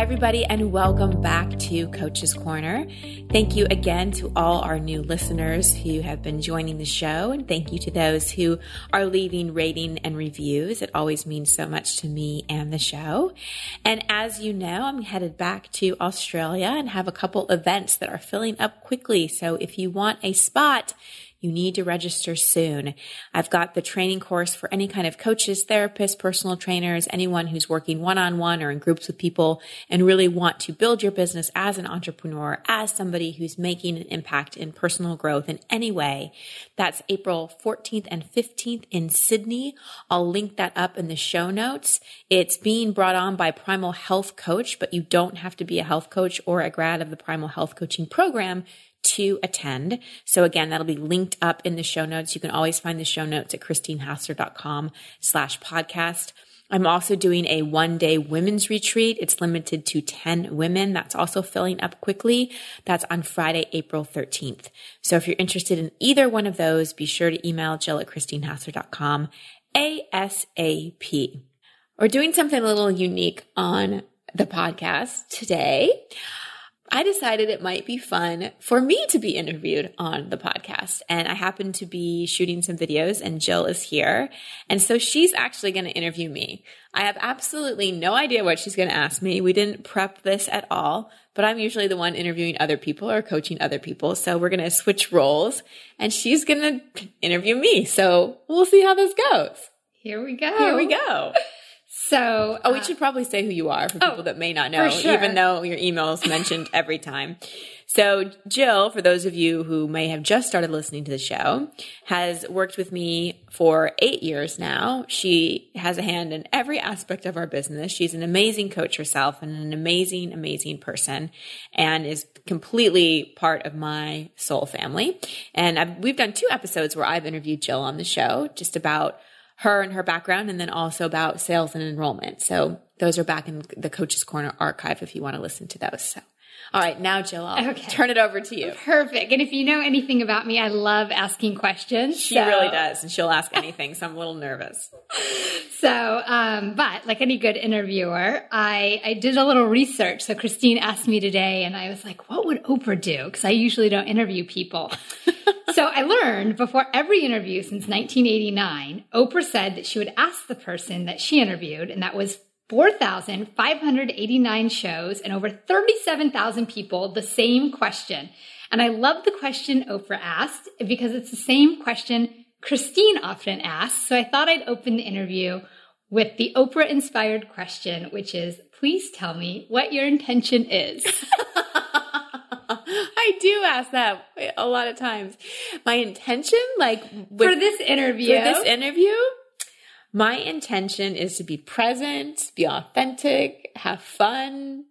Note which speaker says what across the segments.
Speaker 1: Hi, everybody, and welcome back to Coach's Corner. Thank you again to all our new listeners who have been joining the show, and thank you to those who are leaving rating and reviews. It always means so much to me and the show. And as you know, I'm headed back to Australia and have a couple events that are filling up quickly. So if you want a spot, you need to register soon. I've got the training course for any kind of coaches, therapists, personal trainers, anyone who's working one on one or in groups with people and really want to build your business as an entrepreneur, as somebody who's making an impact in personal growth in any way. That's April 14th and 15th in Sydney. I'll link that up in the show notes. It's being brought on by Primal Health Coach, but you don't have to be a health coach or a grad of the Primal Health Coaching program to attend. So again, that'll be linked up in the show notes. You can always find the show notes at christinehassler.com slash podcast. I'm also doing a one day women's retreat. It's limited to 10 women. That's also filling up quickly. That's on Friday, April 13th. So if you're interested in either one of those, be sure to email jill at christinehassler.com ASAP. We're doing something a little unique on the podcast today. I decided it might be fun for me to be interviewed on the podcast. And I happen to be shooting some videos and Jill is here. And so she's actually going to interview me. I have absolutely no idea what she's going to ask me. We didn't prep this at all, but I'm usually the one interviewing other people or coaching other people. So we're going to switch roles and she's going to interview me. So we'll see how this goes.
Speaker 2: Here we go.
Speaker 1: Here we go.
Speaker 2: So,
Speaker 1: oh, we uh, should probably say who you are for people oh, that may not know,
Speaker 2: sure.
Speaker 1: even though your email is mentioned every time. So, Jill, for those of you who may have just started listening to the show, has worked with me for eight years now. She has a hand in every aspect of our business. She's an amazing coach herself and an amazing, amazing person and is completely part of my soul family. And I've, we've done two episodes where I've interviewed Jill on the show just about her and her background, and then also about sales and enrollment. So those are back in the Coach's Corner archive if you want to listen to those. So. All right, now Jill, I'll okay. turn it over to you.
Speaker 2: Perfect. And if you know anything about me, I love asking questions.
Speaker 1: She so. really does, and she'll ask anything, so I'm a little nervous.
Speaker 2: So, um, but like any good interviewer, I, I did a little research. So Christine asked me today, and I was like, what would Oprah do? Because I usually don't interview people. so I learned before every interview since 1989, Oprah said that she would ask the person that she interviewed, and that was 4,589 shows and over 37,000 people the same question. And I love the question Oprah asked because it's the same question Christine often asks. So I thought I'd open the interview with the Oprah inspired question, which is please tell me what your intention is.
Speaker 1: I do ask that a lot of times. My intention, like
Speaker 2: with, for this interview,
Speaker 1: for this interview, my intention is to be present, be authentic, have fun,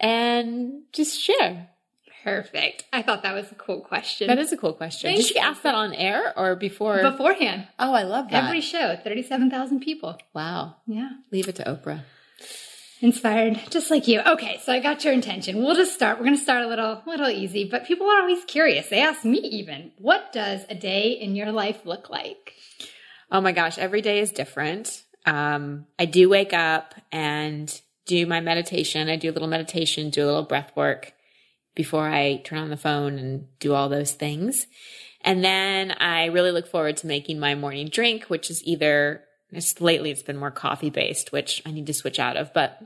Speaker 1: and just share.
Speaker 2: Perfect. I thought that was a cool question.
Speaker 1: That is a cool question. Thank Did she you. ask that on air or before?
Speaker 2: Beforehand.
Speaker 1: Oh, I love that.
Speaker 2: Every show, 37,000 people.
Speaker 1: Wow.
Speaker 2: Yeah.
Speaker 1: Leave it to Oprah.
Speaker 2: Inspired, just like you. Okay, so I got your intention. We'll just start. We're going to start a little, little easy, but people are always curious. They ask me even, what does a day in your life look like?
Speaker 1: Oh my gosh, every day is different. Um, I do wake up and do my meditation. I do a little meditation, do a little breath work before I turn on the phone and do all those things. And then I really look forward to making my morning drink, which is either lately it's been more coffee based, which I need to switch out of, but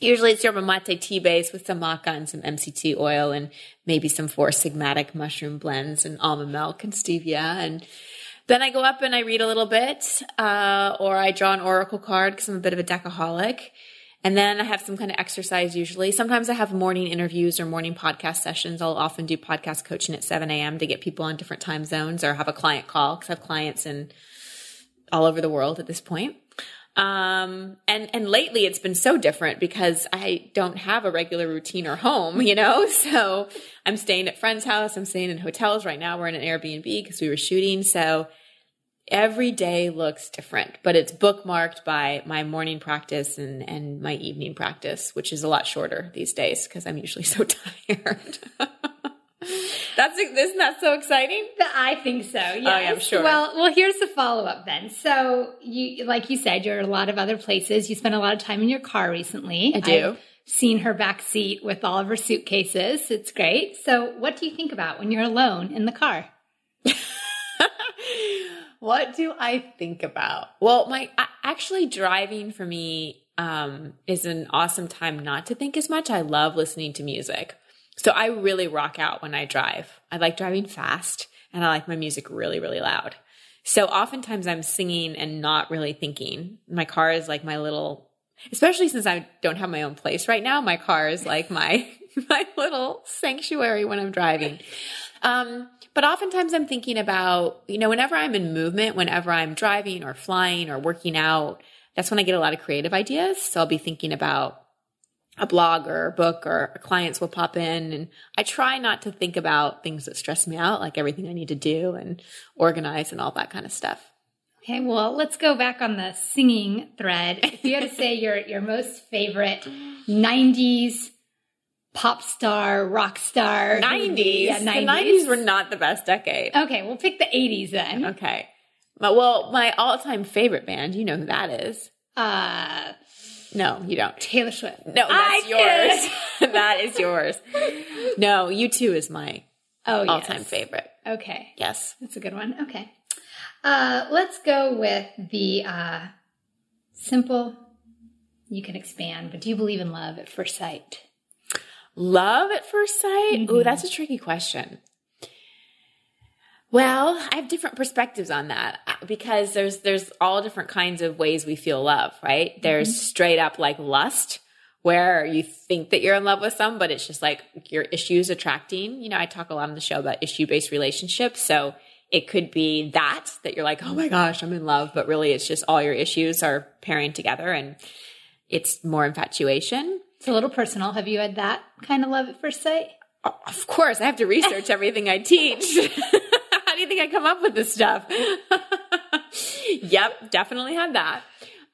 Speaker 1: usually it's yerba mate tea base with some maca and some MCT oil and maybe some four sigmatic mushroom blends and almond milk and stevia and then I go up and I read a little bit, uh, or I draw an oracle card because I'm a bit of a deckaholic. And then I have some kind of exercise usually. Sometimes I have morning interviews or morning podcast sessions. I'll often do podcast coaching at 7 a.m. to get people on different time zones or have a client call because I have clients in all over the world at this point. Um, and, and lately it's been so different because I don't have a regular routine or home, you know? So I'm staying at friend's house. I'm staying in hotels right now. We're in an Airbnb because we were shooting. So every day looks different, but it's bookmarked by my morning practice and, and my evening practice, which is a lot shorter these days because I'm usually so tired. That's isn't that so exciting?
Speaker 2: I think so. Yeah,
Speaker 1: oh, yeah I'm sure.
Speaker 2: Well, well, here's the follow up then. So you, like you said, you're a lot of other places. You spent a lot of time in your car recently.
Speaker 1: I do. I
Speaker 2: seen her back seat with all of her suitcases. It's great. So, what do you think about when you're alone in the car?
Speaker 1: what do I think about? Well, my actually driving for me um, is an awesome time not to think as much. I love listening to music. So I really rock out when I drive. I like driving fast and I like my music really, really loud. So oftentimes I'm singing and not really thinking. My car is like my little, especially since I don't have my own place right now. My car is like my, my little sanctuary when I'm driving. Um, but oftentimes I'm thinking about, you know, whenever I'm in movement, whenever I'm driving or flying or working out, that's when I get a lot of creative ideas. So I'll be thinking about a blog or a book or clients will pop in and I try not to think about things that stress me out, like everything I need to do and organize and all that kind of stuff.
Speaker 2: Okay, well, let's go back on the singing thread. If you had to say your your most favorite 90s pop star, rock star,
Speaker 1: 90s. Yeah, 90s. The 90s were not the best decade.
Speaker 2: Okay, we'll pick the 80s then.
Speaker 1: Okay. Well, my all-time favorite band, you know who that is.
Speaker 2: Uh
Speaker 1: no, you don't.
Speaker 2: Taylor Swift.
Speaker 1: No, that's I yours. that is yours. No, U2 is my oh, all-time yes. favorite.
Speaker 2: Okay.
Speaker 1: Yes.
Speaker 2: That's a good one. Okay. Uh, let's go with the uh, simple. You can expand, but do you believe in love at first sight?
Speaker 1: Love at first sight? Mm-hmm. Ooh, that's a tricky question. Well, I have different perspectives on that uh, because there's there's all different kinds of ways we feel love, right? Mm-hmm. There's straight up like lust where you think that you're in love with some, but it's just like your issues attracting. You know, I talk a lot on the show about issue-based relationships. So it could be that that you're like, "Oh my gosh, I'm in love," but really it's just all your issues are pairing together and it's more infatuation.
Speaker 2: It's a little personal. Have you had that kind of love at first sight?
Speaker 1: Of course, I have to research everything I teach. You think I come up with this stuff? yep, definitely had that.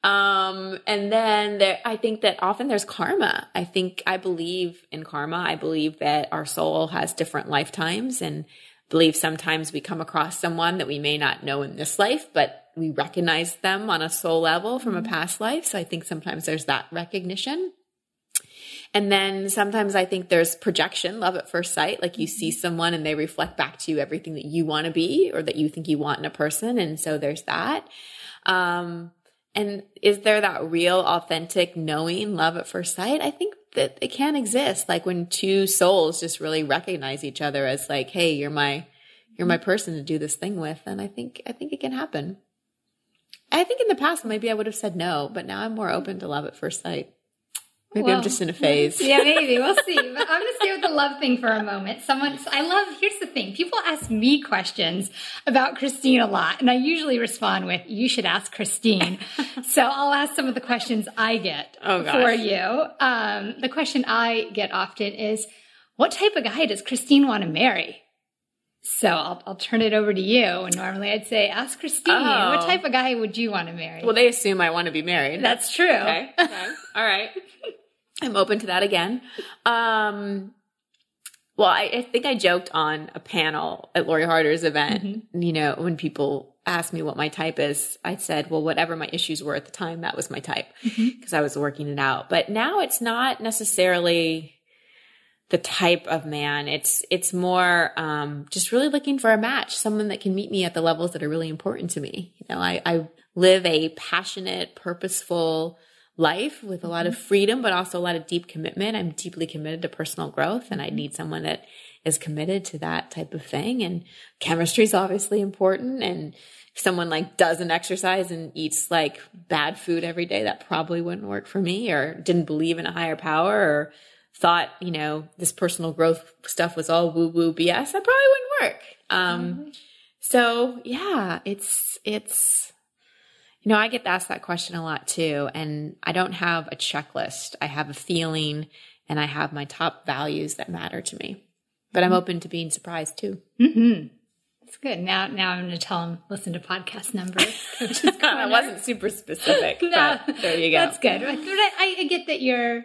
Speaker 1: Um, and then there, I think that often there's karma. I think I believe in karma. I believe that our soul has different lifetimes and believe sometimes we come across someone that we may not know in this life, but we recognize them on a soul level from a mm-hmm. past life. So I think sometimes there's that recognition. And then sometimes I think there's projection, love at first sight. Like you see someone and they reflect back to you everything that you want to be or that you think you want in a person. And so there's that. Um, and is there that real, authentic knowing love at first sight? I think that it can exist. Like when two souls just really recognize each other as like, Hey, you're my, you're my person to do this thing with. And I think, I think it can happen. I think in the past, maybe I would have said no, but now I'm more open to love at first sight. Maybe well, I'm just in a phase.
Speaker 2: Yeah, maybe. We'll see. But I'm going to stay with the love thing for a moment. Someone, I love, here's the thing. People ask me questions about Christine a lot, and I usually respond with, you should ask Christine. so I'll ask some of the questions I get oh, for you. Um, the question I get often is, what type of guy does Christine want to marry? So I'll, I'll turn it over to you. And normally I'd say, ask Christine, oh. what type of guy would you want to marry?
Speaker 1: Well, they assume I want to be married.
Speaker 2: That's true.
Speaker 1: Okay. okay. All right. I'm open to that again. Um, well, I, I, think I joked on a panel at Lori Harder's event. Mm-hmm. You know, when people asked me what my type is, I said, well, whatever my issues were at the time, that was my type because mm-hmm. I was working it out. But now it's not necessarily the type of man. It's it's more um, just really looking for a match, someone that can meet me at the levels that are really important to me. You know, I, I live a passionate, purposeful life with a lot of mm-hmm. freedom, but also a lot of deep commitment. I'm deeply committed to personal growth and I mm-hmm. need someone that is committed to that type of thing. And chemistry is obviously important. And if someone like doesn't exercise and eats like bad food every day, that probably wouldn't work for me or didn't believe in a higher power or thought, you know, this personal growth stuff was all woo woo BS, that probably wouldn't work. Um, mm-hmm. so yeah, it's, it's, you know, I get asked that question a lot too. And I don't have a checklist. I have a feeling and I have my top values that matter to me. But I'm open to being surprised too.
Speaker 2: Mm-hmm. That's good. Now, now I'm going to tell him listen to podcast number.
Speaker 1: I wasn't super specific. no, there you go.
Speaker 2: That's good. I, I get that you're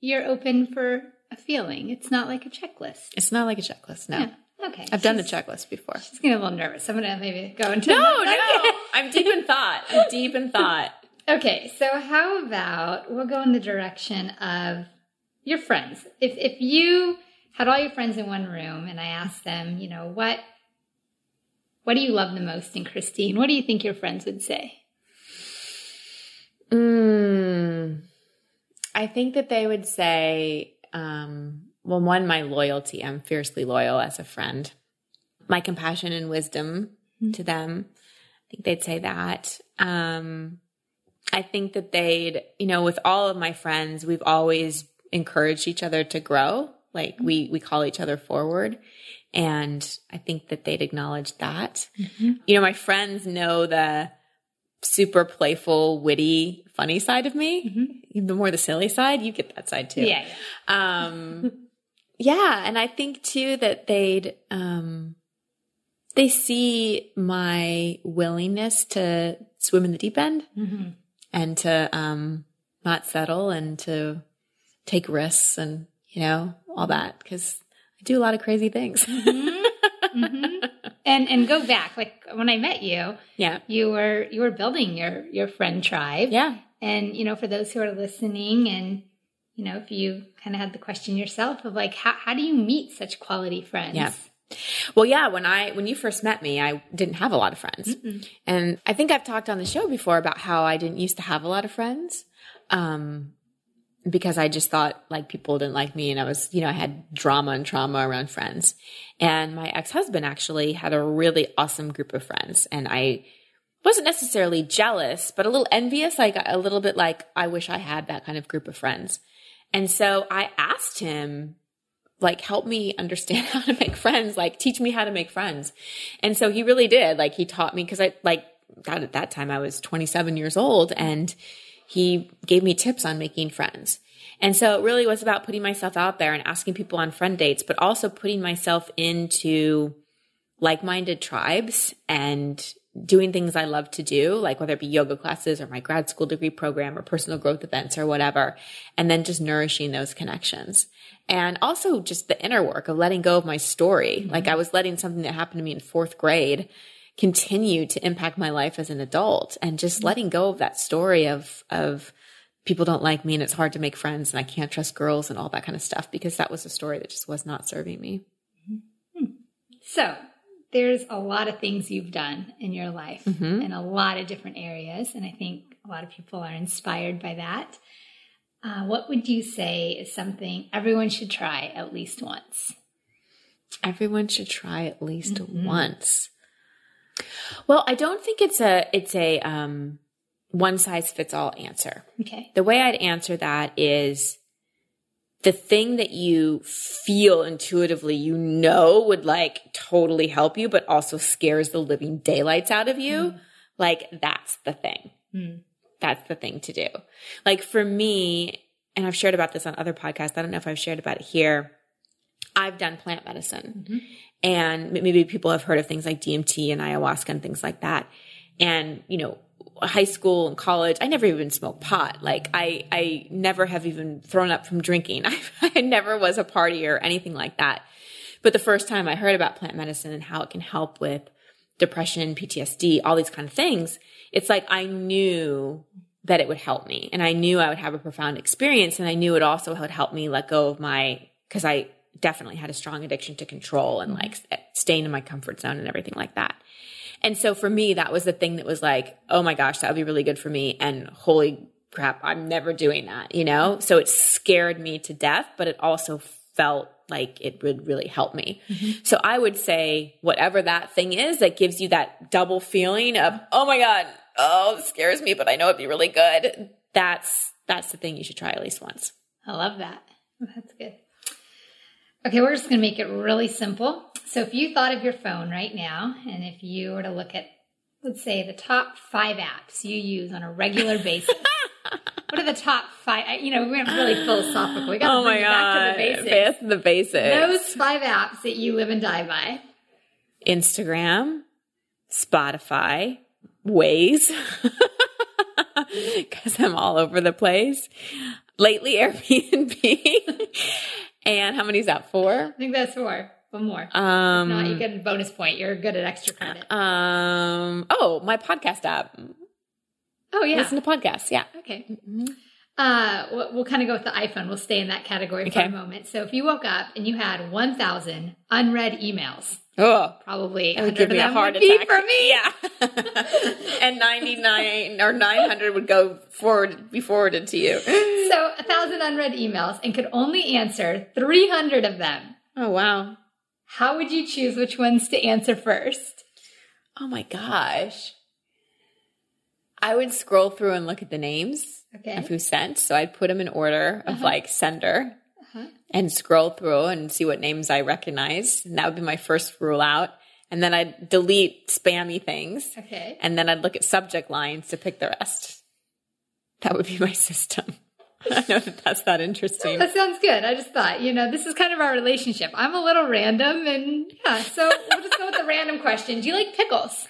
Speaker 2: you're open for a feeling. It's not like a checklist.
Speaker 1: It's not like a checklist. No. Yeah.
Speaker 2: Okay.
Speaker 1: I've done the checklist before.
Speaker 2: She's getting a little nervous. I'm gonna maybe go into
Speaker 1: No, no. I'm deep in thought. I'm deep in thought.
Speaker 2: Okay, so how about we'll go in the direction of your friends. If if you had all your friends in one room and I asked them, you know, what what do you love the most in Christine? What do you think your friends would say?
Speaker 1: Mm, I think that they would say, um, well, one, my loyalty. I'm fiercely loyal as a friend. My compassion and wisdom mm-hmm. to them. Think they'd say that. Um, I think that they'd, you know, with all of my friends, we've always encouraged each other to grow. Like we, we call each other forward. And I think that they'd acknowledge that. Mm-hmm. You know, my friends know the super playful, witty, funny side of me. Mm-hmm. The more the silly side, you get that side too.
Speaker 2: Yeah. yeah.
Speaker 1: Um, yeah. And I think too that they'd, um, they see my willingness to swim in the deep end mm-hmm. and to, um, not settle and to take risks and, you know, all that. Cause I do a lot of crazy things.
Speaker 2: Mm-hmm. mm-hmm. And and go back, like when I met you,
Speaker 1: yeah,
Speaker 2: you were you were building your your friend tribe,
Speaker 1: yeah.
Speaker 2: And you know, for those who are listening, and you know, if you kind of had the question yourself of like, how how do you meet such quality friends?
Speaker 1: Yeah. Well, yeah, when I when you first met me, I didn't have a lot of friends. Mm-mm. And I think I've talked on the show before about how I didn't used to have a lot of friends. Um because I just thought like people didn't like me and I was, you know, I had drama and trauma around friends. And my ex-husband actually had a really awesome group of friends and I wasn't necessarily jealous, but a little envious, like a little bit like I wish I had that kind of group of friends. And so I asked him like help me understand how to make friends, like teach me how to make friends. And so he really did. Like he taught me because I like that at that time I was 27 years old and he gave me tips on making friends. And so it really was about putting myself out there and asking people on friend dates, but also putting myself into like minded tribes and doing things I love to do, like whether it be yoga classes or my grad school degree program or personal growth events or whatever, and then just nourishing those connections. And also just the inner work of letting go of my story. Mm-hmm. Like I was letting something that happened to me in fourth grade continue to impact my life as an adult and just mm-hmm. letting go of that story of, of people don't like me and it's hard to make friends and I can't trust girls and all that kind of stuff because that was a story that just was not serving me.
Speaker 2: Mm-hmm. So there's a lot of things you've done in your life mm-hmm. in a lot of different areas. And I think a lot of people are inspired by that. Uh, what would you say is something everyone should try at least once?
Speaker 1: Everyone should try at least mm-hmm. once. Well, I don't think it's a it's a um, one size fits all answer.
Speaker 2: Okay.
Speaker 1: The way I'd answer that is the thing that you feel intuitively, you know, would like totally help you, but also scares the living daylights out of you. Mm. Like that's the thing. Mm. That's the thing to do. Like for me, and I've shared about this on other podcasts. I don't know if I've shared about it here. I've done plant medicine. Mm-hmm. And maybe people have heard of things like DMT and ayahuasca and things like that. And, you know, high school and college, I never even smoked pot. Like I, I never have even thrown up from drinking. I, I never was a party or anything like that. But the first time I heard about plant medicine and how it can help with depression, PTSD, all these kind of things, it's like I knew that it would help me and I knew I would have a profound experience and I knew it also would help me let go of my, cause I definitely had a strong addiction to control and mm-hmm. like staying in my comfort zone and everything like that. And so for me, that was the thing that was like, oh my gosh, that would be really good for me. And holy crap, I'm never doing that, you know? So it scared me to death, but it also felt like it would really help me. Mm-hmm. So I would say whatever that thing is that gives you that double feeling of, oh my God, oh, it scares me, but I know it'd be really good. That's, that's the thing you should try at least once.
Speaker 2: I love that. That's good. Okay, we're just to make it really simple. So if you thought of your phone right now, and if you were to look at, let's say, the top five apps you use on a regular basis, what are the top five? You know, we went really philosophical. We got to oh bring it back to the basics.
Speaker 1: the basics.
Speaker 2: Those five apps that you live and die by.
Speaker 1: Instagram, Spotify, Waze, because I'm all over the place. Lately, Airbnb. And how many is that? Four? I
Speaker 2: think that's four. One more. Um, if not, you get a bonus point. You're good at extra credit.
Speaker 1: Um. Oh, my podcast app.
Speaker 2: Oh yeah.
Speaker 1: Listen to podcasts. Yeah.
Speaker 2: Okay. Mm-hmm. Uh, we'll, we'll kind of go with the iPhone. We'll stay in that category for
Speaker 1: Okay.
Speaker 2: a moment. So if you woke up and you had 1,000 unread emails,
Speaker 1: Oh,
Speaker 2: probably
Speaker 1: that would give me a heart attack.
Speaker 2: for me.
Speaker 1: Yeah. and 99 or 900 would go forward, be forwarded to you.
Speaker 2: So a thousand unread emails and could only answer 300 of them.
Speaker 1: Oh, wow.
Speaker 2: How would you choose which ones to answer first?
Speaker 1: Oh my gosh. I would scroll through and look at the names
Speaker 2: Okay.
Speaker 1: of who sent. So I'd put them in order of
Speaker 2: Uh-huh.
Speaker 1: like sender
Speaker 2: Uh-huh.
Speaker 1: and scroll through and see what names I recognize. And that would be my first rule out. And then I'd delete spammy things.
Speaker 2: Okay.
Speaker 1: And then I'd look at subject lines to pick the rest. That would be my system. I know that that's that interesting.
Speaker 2: That sounds good. I just thought, you know, this is kind of our relationship. I'm a little random and yeah, so we'll just go with the random question. Do you like pickles?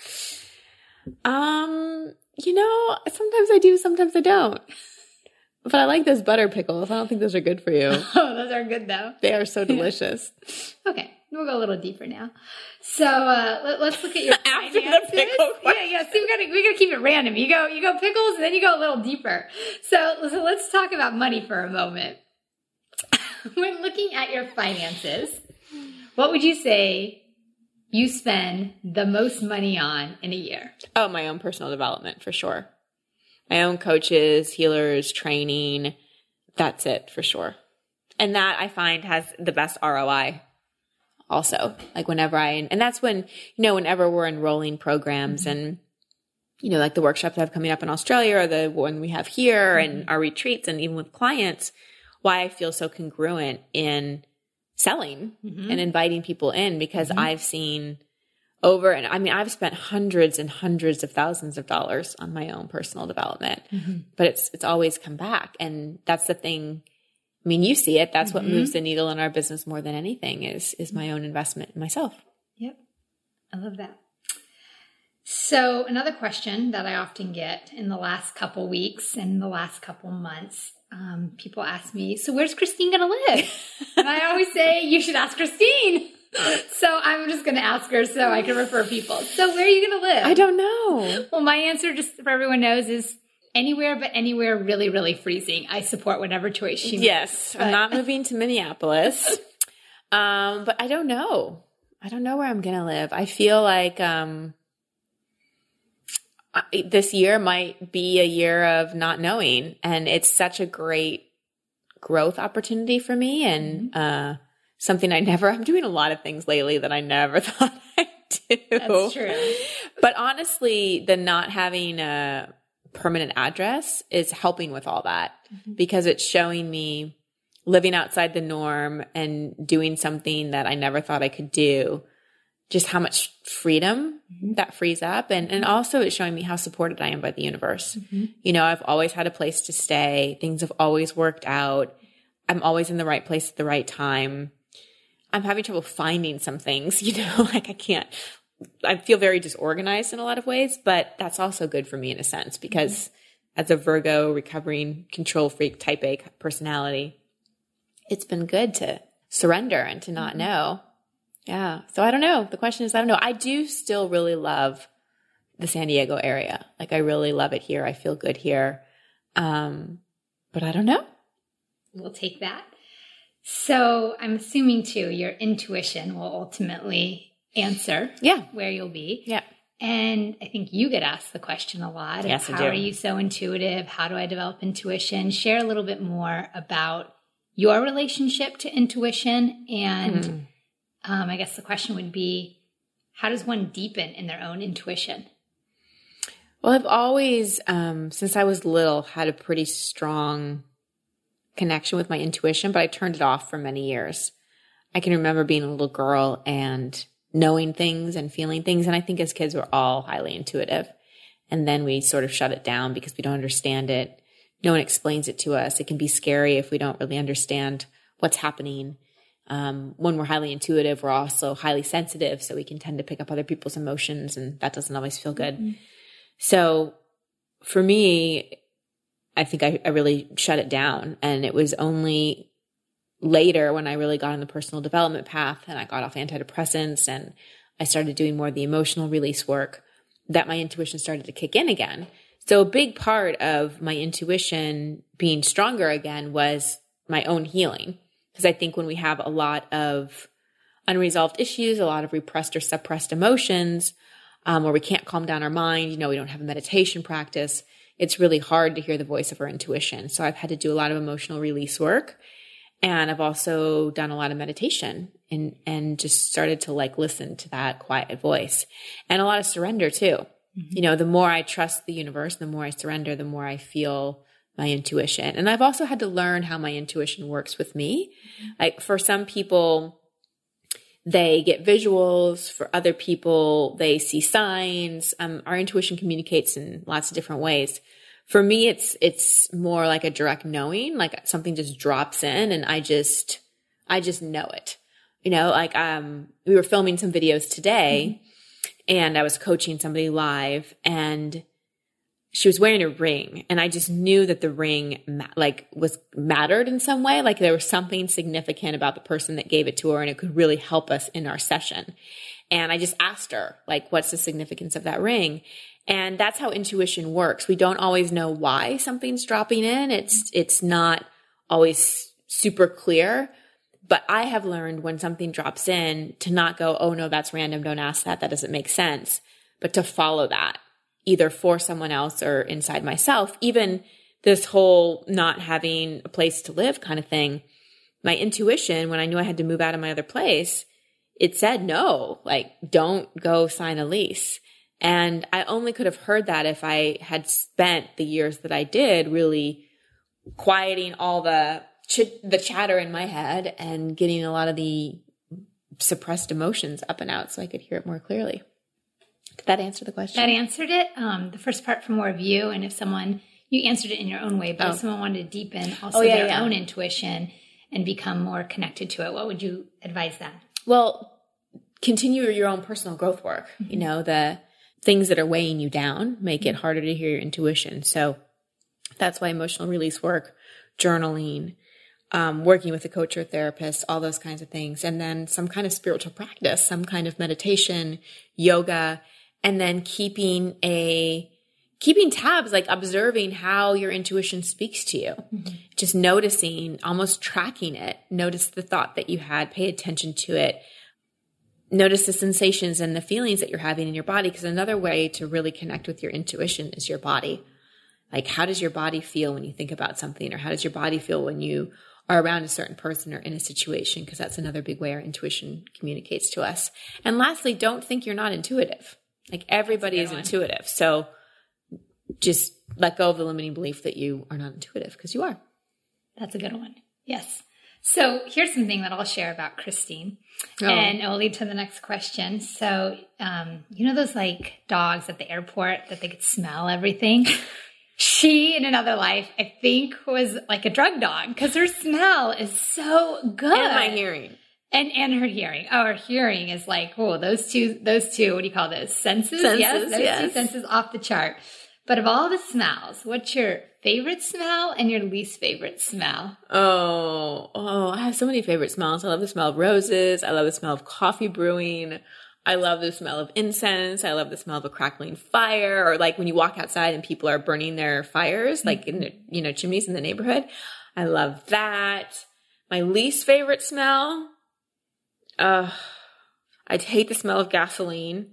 Speaker 1: Um, you know, sometimes I do, sometimes I don't. But I like those butter pickles. I don't think those are good for you.
Speaker 2: Oh, those are good though.
Speaker 1: They are so delicious.
Speaker 2: Okay, we'll go a little deeper now. So uh, let, us look at your
Speaker 1: After the
Speaker 2: finances.
Speaker 1: pickle
Speaker 2: yeah, yeah. See, we gotta we gotta keep it random. You go you go pickles, and then you go a little deeper. So, so let's talk about money for a moment. when looking at your finances, what would you say you spend the most money on in a year?
Speaker 1: Oh, my own personal development for sure. My own coaches, healers, training. That's it for sure. And that I find has the best ROI also. Like whenever I, and that's when, you know, whenever we're enrolling programs mm-hmm. and, you know, like the workshops I have coming up in Australia or the one we have here and mm-hmm. our retreats and even with clients, why I feel so congruent in selling mm-hmm. and inviting people in because I've seen over and I mean I've spent hundreds and hundreds of thousands of dollars on my own personal development. But it's it's always come back and that's the thing I mean you see it that's what moves the needle in our business more than anything is is my own investment in myself.
Speaker 2: Yep. I love that. So, another question that I often get in the last couple weeks and the last couple months, um, people ask me, So, where's Christine going to live? and I always say, You should ask Christine. So, I'm just going to ask her so I can refer people. So, where are you going to live?
Speaker 1: I don't know.
Speaker 2: Well, my answer, just for everyone knows, is anywhere but anywhere really, really freezing. I support whatever choice she makes.
Speaker 1: Yes, I'm not moving to Minneapolis. Um, but I don't know. I don't know where I'm going to live. I feel like um I- this year might be a year of not knowing and it's such a great growth opportunity for me and uh something I never I'm doing a lot of things lately that I never thought I'd do.
Speaker 2: That's true.
Speaker 1: But honestly, the not having a permanent address is helping with all that mm-hmm. because it's showing me living outside the norm and doing something that I never thought I could do. Just how much freedom mm-hmm. that frees up. And, and also it's showing me how supported I am by the universe. Mm-hmm. You know, I've always had a place to stay. Things have always worked out. I'm always in the right place at the right time. I'm having trouble finding some things, you know, like I can't, I feel very disorganized in a lot of ways, but that's also good for me in a sense because as a Virgo recovering control freak type A personality, it's been good to surrender and to not know. Yeah. So I don't know. The question is, I don't know. I do still really love the San Diego area. Like I really love it here. I feel good here. Um, but I don't know.
Speaker 2: We'll take that. So I'm assuming too, your intuition will ultimately answer
Speaker 1: Yeah.
Speaker 2: where you'll be.
Speaker 1: Yeah.
Speaker 2: And I think you get asked the question a lot.
Speaker 1: Yes, I
Speaker 2: how
Speaker 1: do.
Speaker 2: are you so intuitive? How do I develop intuition? Share a little bit more about your relationship to intuition. And
Speaker 1: Hmm.
Speaker 2: um, I guess the question would be how does one deepen in their own intuition?
Speaker 1: Well, I've always, um, since I was little, had a pretty strong connection with my intuition, but I turned it off for many years. I can remember being a little girl and knowing things and feeling things. And I think as kids, we're all highly intuitive. And then we sort of shut it down because we don't understand it. No one explains it to us. It can be scary if we don't really understand what's happening. Um, when we're highly intuitive, we're also highly sensitive. So we can tend to pick up other people's emotions, and that doesn't always feel good. So for me, I think I, I really shut it down. And it was only later when I really got on the personal development path and I got off antidepressants and I started doing more of the emotional release work that my intuition started to kick in again. So a big part of my intuition being stronger again was my own healing. Because I think when we have a lot of unresolved issues, a lot of repressed or suppressed emotions, um, or we can't calm down our mind, you know, we don't have a meditation practice, it's really hard to hear the voice of our intuition. So I've had to do a lot of emotional release work. And I've also done a lot of meditation and, and just started to like listen to that quiet voice and a lot of surrender too. Mm-hmm. You know, the more I trust the universe, the more I surrender, the more I feel my intuition. And I've also had to learn how my intuition works with me. Mm-hmm. Like for some people, they get visuals. For other people, they see signs. Um, our intuition communicates in lots of different ways. For me, it's, it's more like a direct knowing, like something just drops in and I just, I just know it. You know, like, um, we were filming some videos today mm-hmm. and I was coaching somebody live and she was wearing a ring and I just knew that the ring ma- like was mattered in some way. Like there was something significant about the person that gave it to her and it could really help us in our session. And I just asked her, like, what's the significance of that ring? And that's how intuition works. We don't always know why something's dropping in. It's, it's not always super clear. But I have learned when something drops in to not go, oh no, that's random. Don't ask that. That doesn't make sense. But to follow that either for someone else or inside myself, even this whole not having a place to live kind of thing. My intuition, when I knew I had to move out of my other place, it said no, like don't go sign a lease. And I only could have heard that if I had spent the years that I did really quieting all the ch- the chatter in my head and getting a lot of the suppressed emotions up and out so I could hear it more clearly. Did that answer the question?
Speaker 2: That answered it. Um, the first part for more of you, and if someone you answered it in your own way, but oh. if someone wanted to deepen also oh, yeah, their yeah. own intuition and become more connected to it, what would you advise them?
Speaker 1: Well, continue your own personal growth work. Mm-hmm. You know, the things that are weighing you down make it harder to hear your intuition. So that's why emotional release work, journaling, um, working with a coach or therapist, all those kinds of things. And then some kind of spiritual practice, some kind of meditation, yoga, and then keeping a keeping tabs like observing how your intuition speaks to you mm-hmm. just noticing almost tracking it notice the thought that you had pay attention to it notice the sensations and the feelings that you're having in your body because another way to really connect with your intuition is your body like how does your body feel when you think about something or how does your body feel when you are around a certain person or in a situation because that's another big way our intuition communicates to us and lastly don't think you're not intuitive like everybody is one. intuitive. So just let go of the limiting belief that you are not intuitive because you are.
Speaker 2: That's a good one. Yes. So here's something that I'll share about Christine, oh. and it will lead to the next question. So, um, you know those like dogs at the airport that they could smell everything. she, in another life, I think was like a drug dog because her smell is so good. And
Speaker 1: my hearing.
Speaker 2: And and her hearing. Oh, her hearing is like, oh, those two, those two, what do you call those? Senses?
Speaker 1: senses
Speaker 2: yes, those
Speaker 1: yes.
Speaker 2: two senses off the chart. But of all the smells, what's your favorite smell and your least favorite smell?
Speaker 1: Oh, oh, I have so many favorite smells. I love the smell of roses. I love the smell of coffee brewing. I love the smell of incense. I love the smell of a crackling fire or like when you walk outside and people are burning their fires, like in the, you know, chimneys in the neighborhood. I love that. My least favorite smell, uh, I'd hate the smell of gasoline.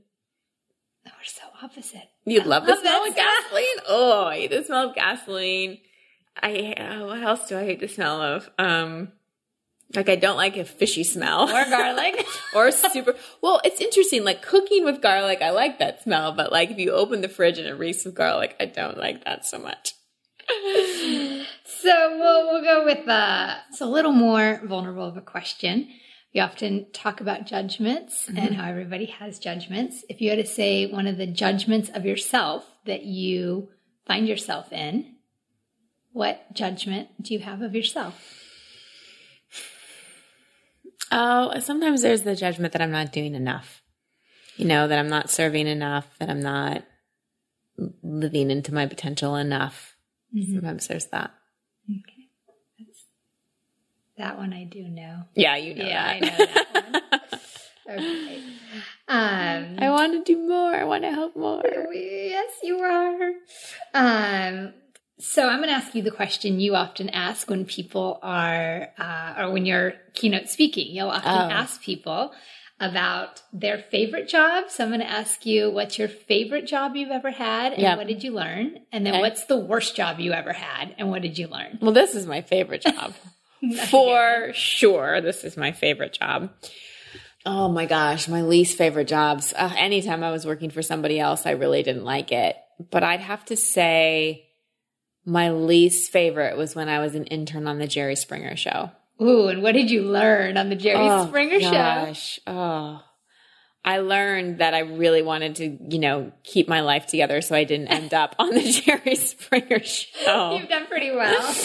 Speaker 2: We're so opposite.
Speaker 1: You'd love, love the smell of gasoline? Oh, I hate the smell of gasoline. I uh, what else do I hate the smell of? Um, like I don't like a fishy smell
Speaker 2: or garlic
Speaker 1: or super. Well, it's interesting. Like cooking with garlic, I like that smell, but like if you open the fridge and it reeks of garlic, I don't like that so much.
Speaker 2: so we'll we'll go with uh, it's a little more vulnerable of a question. We often talk about judgments mm-hmm. and how everybody has judgments. If you had to say one of the judgments of yourself that you find yourself in, what judgment do you have of yourself?
Speaker 1: Oh, sometimes there's the judgment that I'm not doing enough. You know, that I'm not serving enough, that I'm not living into my potential enough. Mm-hmm. Sometimes there's that.
Speaker 2: That one I do know.
Speaker 1: Yeah, you know
Speaker 2: yeah,
Speaker 1: that.
Speaker 2: I know that one. okay. Um,
Speaker 1: I want to do more. I want to help more.
Speaker 2: Yes, you are. Um, so I'm going to ask you the question you often ask when people are, uh, or when you're keynote speaking. You'll often
Speaker 1: Oh.
Speaker 2: ask people about their favorite job. So I'm going to ask you, what's your favorite job you've ever had, and
Speaker 1: Yeah.
Speaker 2: what did you learn? And then,
Speaker 1: Okay.
Speaker 2: what's the worst job you ever had, and what did you learn?
Speaker 1: Well, this is my favorite job. For sure. This is my favorite job. Oh my gosh, my least favorite jobs. Uh, anytime I was working for somebody else, I really didn't like it. But I'd have to say my least favorite was when I was an intern on the Jerry Springer show.
Speaker 2: Ooh, and what did you learn on the Jerry
Speaker 1: Oh,
Speaker 2: Springer show?
Speaker 1: gosh. Oh. I learned that I really wanted to, you know, keep my life together so I didn't end up on the Jerry Springer show.
Speaker 2: You've done pretty well.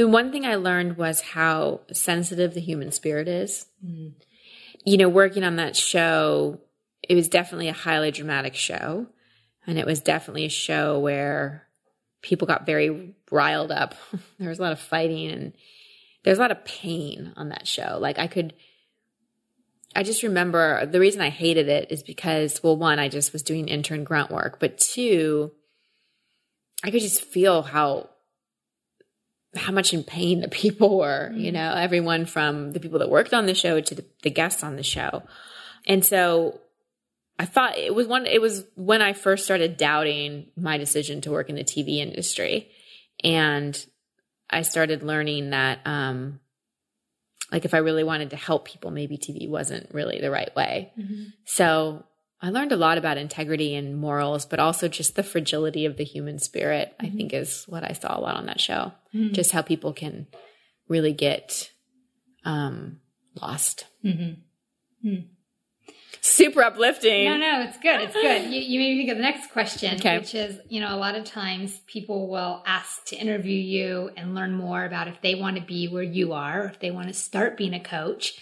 Speaker 1: And one thing I learned was how sensitive the human spirit is. You know, working on that show, it was definitely a highly dramatic show. And it was definitely a show where people got very riled up. there was a lot of fighting and there's a lot of pain on that show. Like I could, I just remember the reason I hated it is because, well, one, I just was doing intern grunt work, but two, I could just feel how how much in pain the people were, you know, everyone from the people that worked on the show to the, the guests on the show. And so I thought it was one, it was when I first started doubting my decision to work in the TV industry. And I started learning that, um, like if I really wanted to help people, maybe TV wasn't really the right way. So I learned a lot about integrity and morals, but also just the fragility of the human spirit, I mm-hmm. think is what I saw a lot on that show. Mm-hmm. Just how people can really get um, lost. Mm-hmm. Hmm. Super uplifting.
Speaker 2: No, no, it's good. It's good. You, you made me think of the next question,
Speaker 1: Okay.
Speaker 2: which is, you know, a lot of times people will ask to interview you and learn more about if they want to be where you are, or if they want to start being a coach.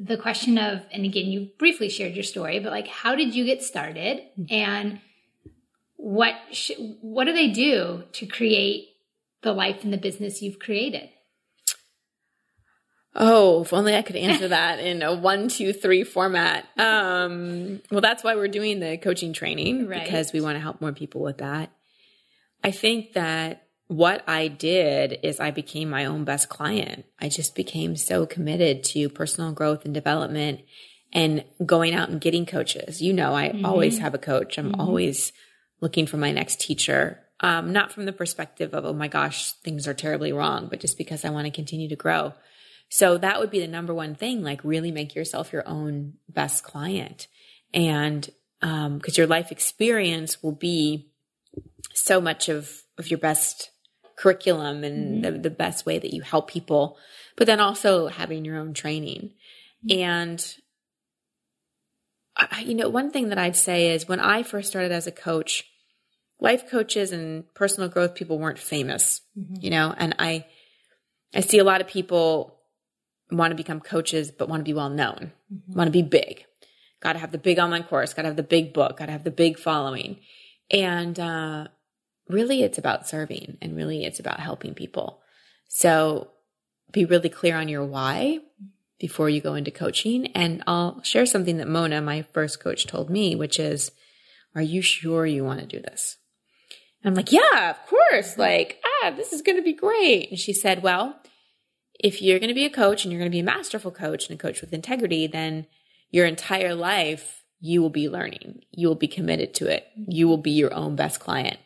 Speaker 2: The question of, and again, you briefly shared your story, but like, how did you get started, and what sh- what do they do to create the life and the business you've created?
Speaker 1: Oh, if only I could answer that in a one, two, three format. Um, well, that's why we're doing the coaching training
Speaker 2: Right.
Speaker 1: because we want to help more people with that. I think that what I did is I became my own best client. I just became so committed to personal growth and development and going out and getting coaches. You know, I always have a coach. I'm always looking for my next teacher. Um, not from the perspective of, oh my gosh, things are terribly wrong, but just because I want to continue to grow. So that would be the number one thing, like really make yourself your own best client. And, um, cause your life experience will be so much of, of your best curriculum and mm-hmm. the, the best way that you help people, but then also having your own training. Mm-hmm. And, I, you know, one thing that I'd say is when I first started as a coach, life coaches and personal growth people weren't famous, mm-hmm. you know, and I, I see a lot of people want to become coaches, but want to be well known, want to be big. Got to have the big online course, got to have the big book, got to have the big following. And uh, really, it's about serving and really it's about helping people. So be really clear on your why before you go into coaching. And I'll share something that Mona, my first coach, told me, which is, Are you sure you want to do this? And I'm like, Yeah, of course. Like, ah, this is going to be great. And she said, Well, if you're going to be a coach and you're going to be a masterful coach and a coach with integrity, then your entire life you will be learning. You will be committed to it. You will be your own best client.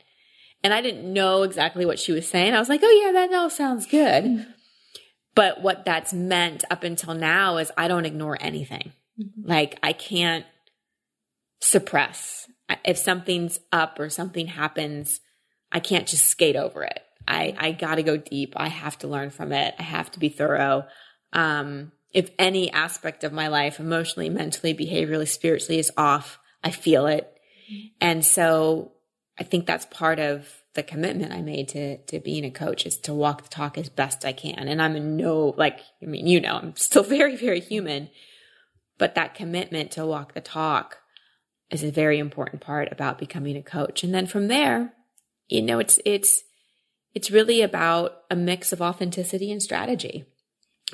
Speaker 1: And I didn't know exactly what she was saying. I was like, oh, yeah, that all sounds good. Mm-hmm. But what that's meant up until now is I don't ignore anything. Mm-hmm. Like, I can't suppress. If something's up or something happens, I can't just skate over it. I, I got to go deep. I have to learn from it. I have to be thorough. Um, if any aspect of my life, emotionally, mentally, behaviorally, spiritually, is off, I feel it. Mm-hmm. And so I think that's part of the commitment I made to to being a coach is to walk the talk as best I can. And I'm in no like I mean, you know, I'm still very, very human. But that commitment to walk the talk is a very important part about becoming a coach. And then from there, you know, it's it's it's really about a mix of authenticity and strategy.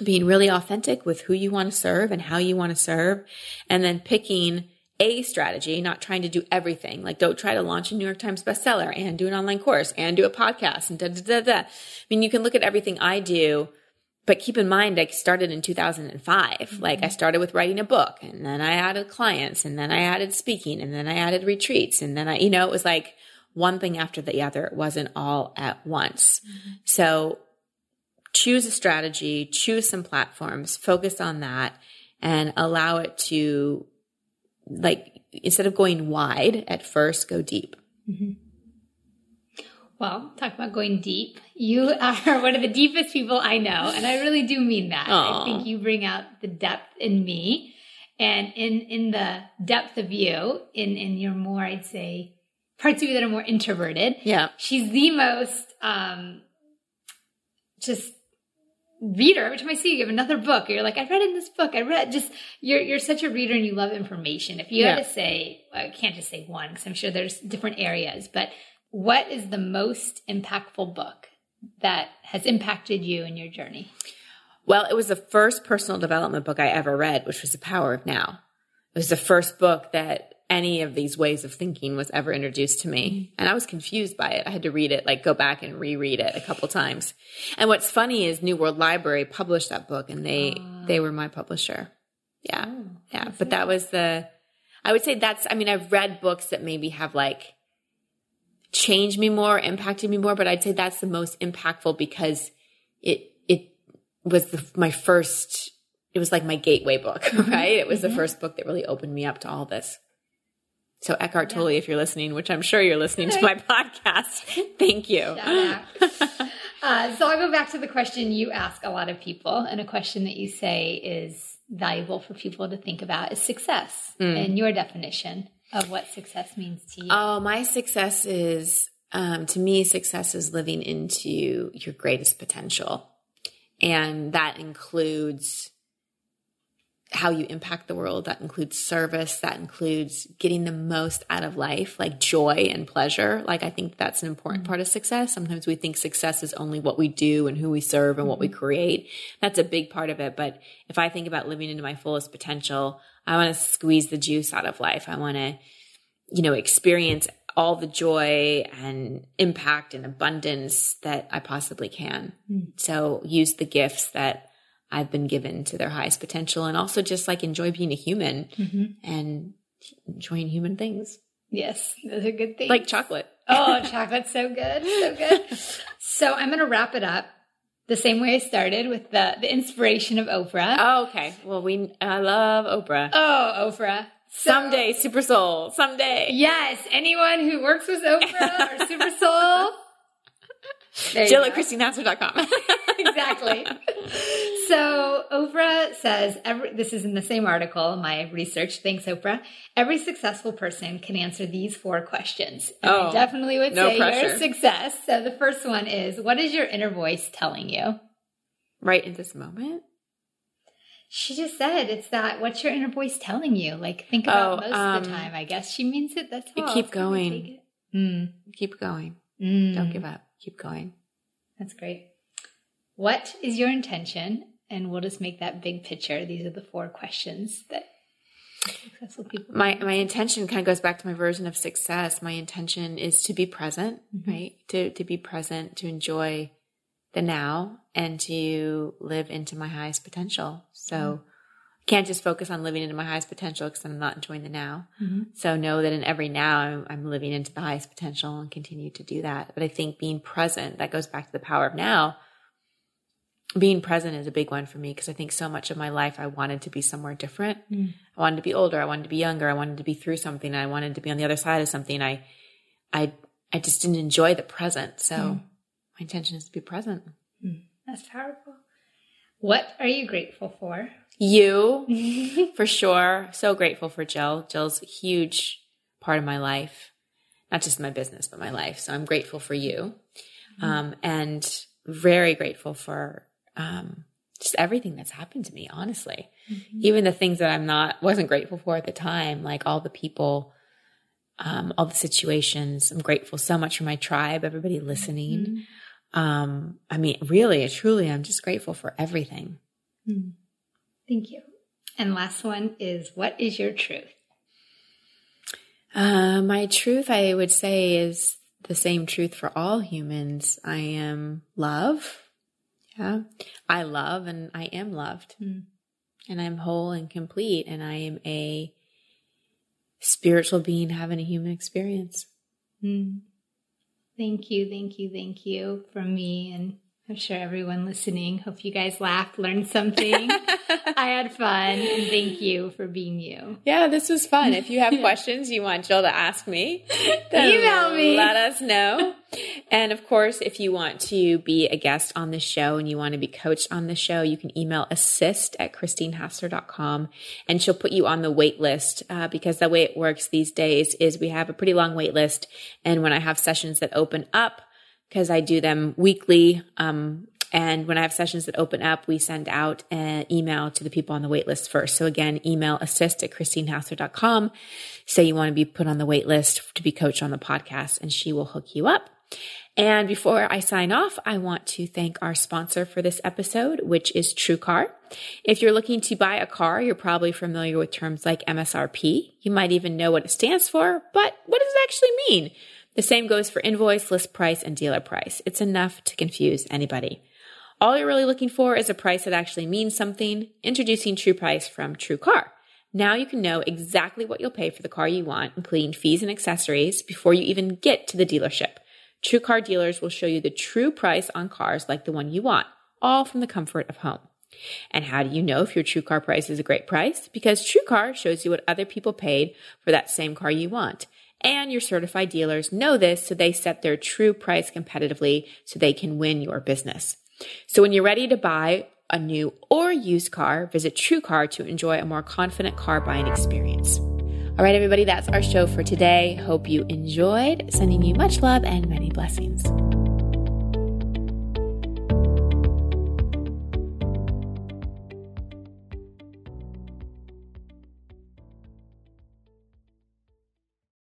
Speaker 1: Being really authentic with who you want to serve and how you want to serve, and then picking a strategy, not trying to do everything. Like don't try to launch a New York Times bestseller and do an online course and do a podcast and da da da da. I mean, you can look at everything I do, but keep in mind I started in 2005. Mm-hmm. Like I started with writing a book and then I added clients and then I added speaking and then I added retreats and then I, you know, it was like one thing after the other. It wasn't all at once. Mm-hmm. So choose a strategy, choose some platforms, focus on that and allow it to like instead of going wide at first, go deep. Mm-hmm.
Speaker 2: Well, talk about going deep. You are one of the deepest people I know, and I really do mean that. Aww. I think you bring out the depth in me, and in in the depth of you, in in your more, I'd say, parts of you that are more introverted.
Speaker 1: Yeah,
Speaker 2: she's the most um, just reader. Every time I see you, you have another book. You're like, I read in this book. I read just you're you're such a reader and you love information. If you yeah. had to say, well, I can't just say one because I'm sure there's different areas. But what is the most impactful book that has impacted you in your journey?
Speaker 1: Well, it was the first personal development book I ever read, which was The Power of Now. It was the first book that any of these ways of thinking was ever introduced to me. Mm-hmm. And I was confused by it. I had to read it, like go back and reread it a couple times. And what's funny is New World Library published that book and they, uh, they were my publisher. Yeah. Oh, yeah. But that was the, I would say that's, I mean, I've read books that maybe have like changed me more, impacted me more, but I'd say that's the most impactful because it, it was the, my first, it was like my gateway book, mm-hmm. right? It was mm-hmm. the first book that really opened me up to all this. So Eckhart Tolle, if you're listening, which I'm sure you're listening to my podcast, thank you.
Speaker 2: uh, so I'll go back to the question you ask a lot of people, and a question that you say is valuable for people to think about is success mm. and your definition of what success means to you.
Speaker 1: Oh, my success is, um, to me, success is living into your greatest potential. And that includes how you impact the world. That includes service. That includes getting the most out of life, like joy and pleasure. Like I think that's an important mm-hmm. part of success. Sometimes we think success is only what we do and who we serve and what we mm-hmm. create. That's a big part of it. But if I think about living into my fullest potential, I want to squeeze the juice out of life. I want to, you know, experience all the joy and impact and abundance that I possibly can. Mm. So use the gifts that I've been given to their highest potential and also just like enjoy being a human mm-hmm. and enjoying human things.
Speaker 2: Yes, those are good things.
Speaker 1: Like chocolate.
Speaker 2: Oh, chocolate's so good. So good. so I'm going to wrap it up the same way I started with the, the inspiration of Oprah.
Speaker 1: Oh, okay. Well, we, I love Oprah.
Speaker 2: Oh, Oprah.
Speaker 1: So, someday, Super Soul. Someday.
Speaker 2: Yes. Anyone who works with Oprah or Super Soul,
Speaker 1: Jill at ChristineHassler.com.
Speaker 2: exactly. So Oprah says, every, this is in the same article, my research. Thanks, Oprah. Every successful person can answer these four questions. And oh, I definitely would no say pressure. you're a success. So the first one is, what is your inner voice telling you?
Speaker 1: Right in this moment?
Speaker 2: She just said it's that what's your inner voice telling you? Like think about oh, most um, of the um, time. I guess she means it. That's all.
Speaker 1: Keep going. Mm. Keep going. Mm. Don't give up keep going.
Speaker 2: That's great. What is your intention? And we'll just make that big picture. These are the four questions that
Speaker 1: successful people. My my intention kind of goes back to my version of success. My intention is to be present, mm-hmm. right? To to be present, to enjoy the now, and to live into my highest potential. So. Can't just focus on living into my highest potential because I'm not enjoying the now. Mm-hmm. So know that in every now I'm, I'm, living into the highest potential and continue to do that. But I think being present, that goes back to the power of now. Being present is a big one for me because I think so much of my life I wanted to be somewhere different. Mm. I wanted to be older. I wanted to be younger. I wanted to be through something. I wanted to be on the other side of something. I, I, I just didn't enjoy the present. So mm. my intention is to be present.
Speaker 2: Mm. That's powerful. What are you grateful for?
Speaker 1: You, for sure. So grateful for Jill. Jill's a huge part of my life, not just my business, but my life. So I'm grateful for you. Mm-hmm. Um, and very grateful for, um, just everything that's happened to me, honestly. Mm-hmm. Even the things that I'm not, wasn't grateful for at the time, like all the people, um, all the situations. I'm grateful so much for my tribe, everybody listening. Mm-hmm. Um, I mean, really, truly, I'm just grateful for everything.
Speaker 2: Mm. Thank you. And last one is what is your truth?
Speaker 1: Uh, my truth, I would say, is the same truth for all humans. I am love. Yeah. I love and I am loved.
Speaker 2: Mm.
Speaker 1: And I'm whole and complete. And I am a spiritual being having a human experience.
Speaker 2: Mm. Thank you, thank you, thank you from me and I'm sure everyone listening. Hope you guys laughed, learned something. I had fun, and thank you for being you.
Speaker 1: Yeah, this was fun. If you have questions you want Jill to ask me,
Speaker 2: email me.
Speaker 1: Let us know. And of course, if you want to be a guest on the show and you want to be coached on the show, you can email assist at christinehassler.com and she'll put you on the wait list uh, because the way it works these days is we have a pretty long wait list. And when I have sessions that open up, because I do them weekly. Um, and when I have sessions that open up, we send out an email to the people on the wait list first. So again, email assist at christinehassler.com. Say you want to be put on the wait list to be coached on the podcast and she will hook you up. And before I sign off, I want to thank our sponsor for this episode, which is TrueCar. If you're looking to buy a car, you're probably familiar with terms like MSRP. You might even know what it stands for, but what does it actually mean? The same goes for invoice, list price, and dealer price. It's enough to confuse anybody. All you're really looking for is a price that actually means something. Introducing True Price from TrueCar. Now you can know exactly what you'll pay for the car you want, including fees and accessories, before you even get to the dealership. TrueCar dealers will show you the true price on cars like the one you want, all from the comfort of home. And how do you know if your TrueCar price is a great price? Because TrueCar shows you what other people paid for that same car you want. And your certified dealers know this, so they set their true price competitively so they can win your business. So when you're ready to buy a new or used car, visit TrueCar to enjoy a more confident car buying experience. All right, everybody, that's our show for today. Hope you enjoyed. Sending you much love and many blessings.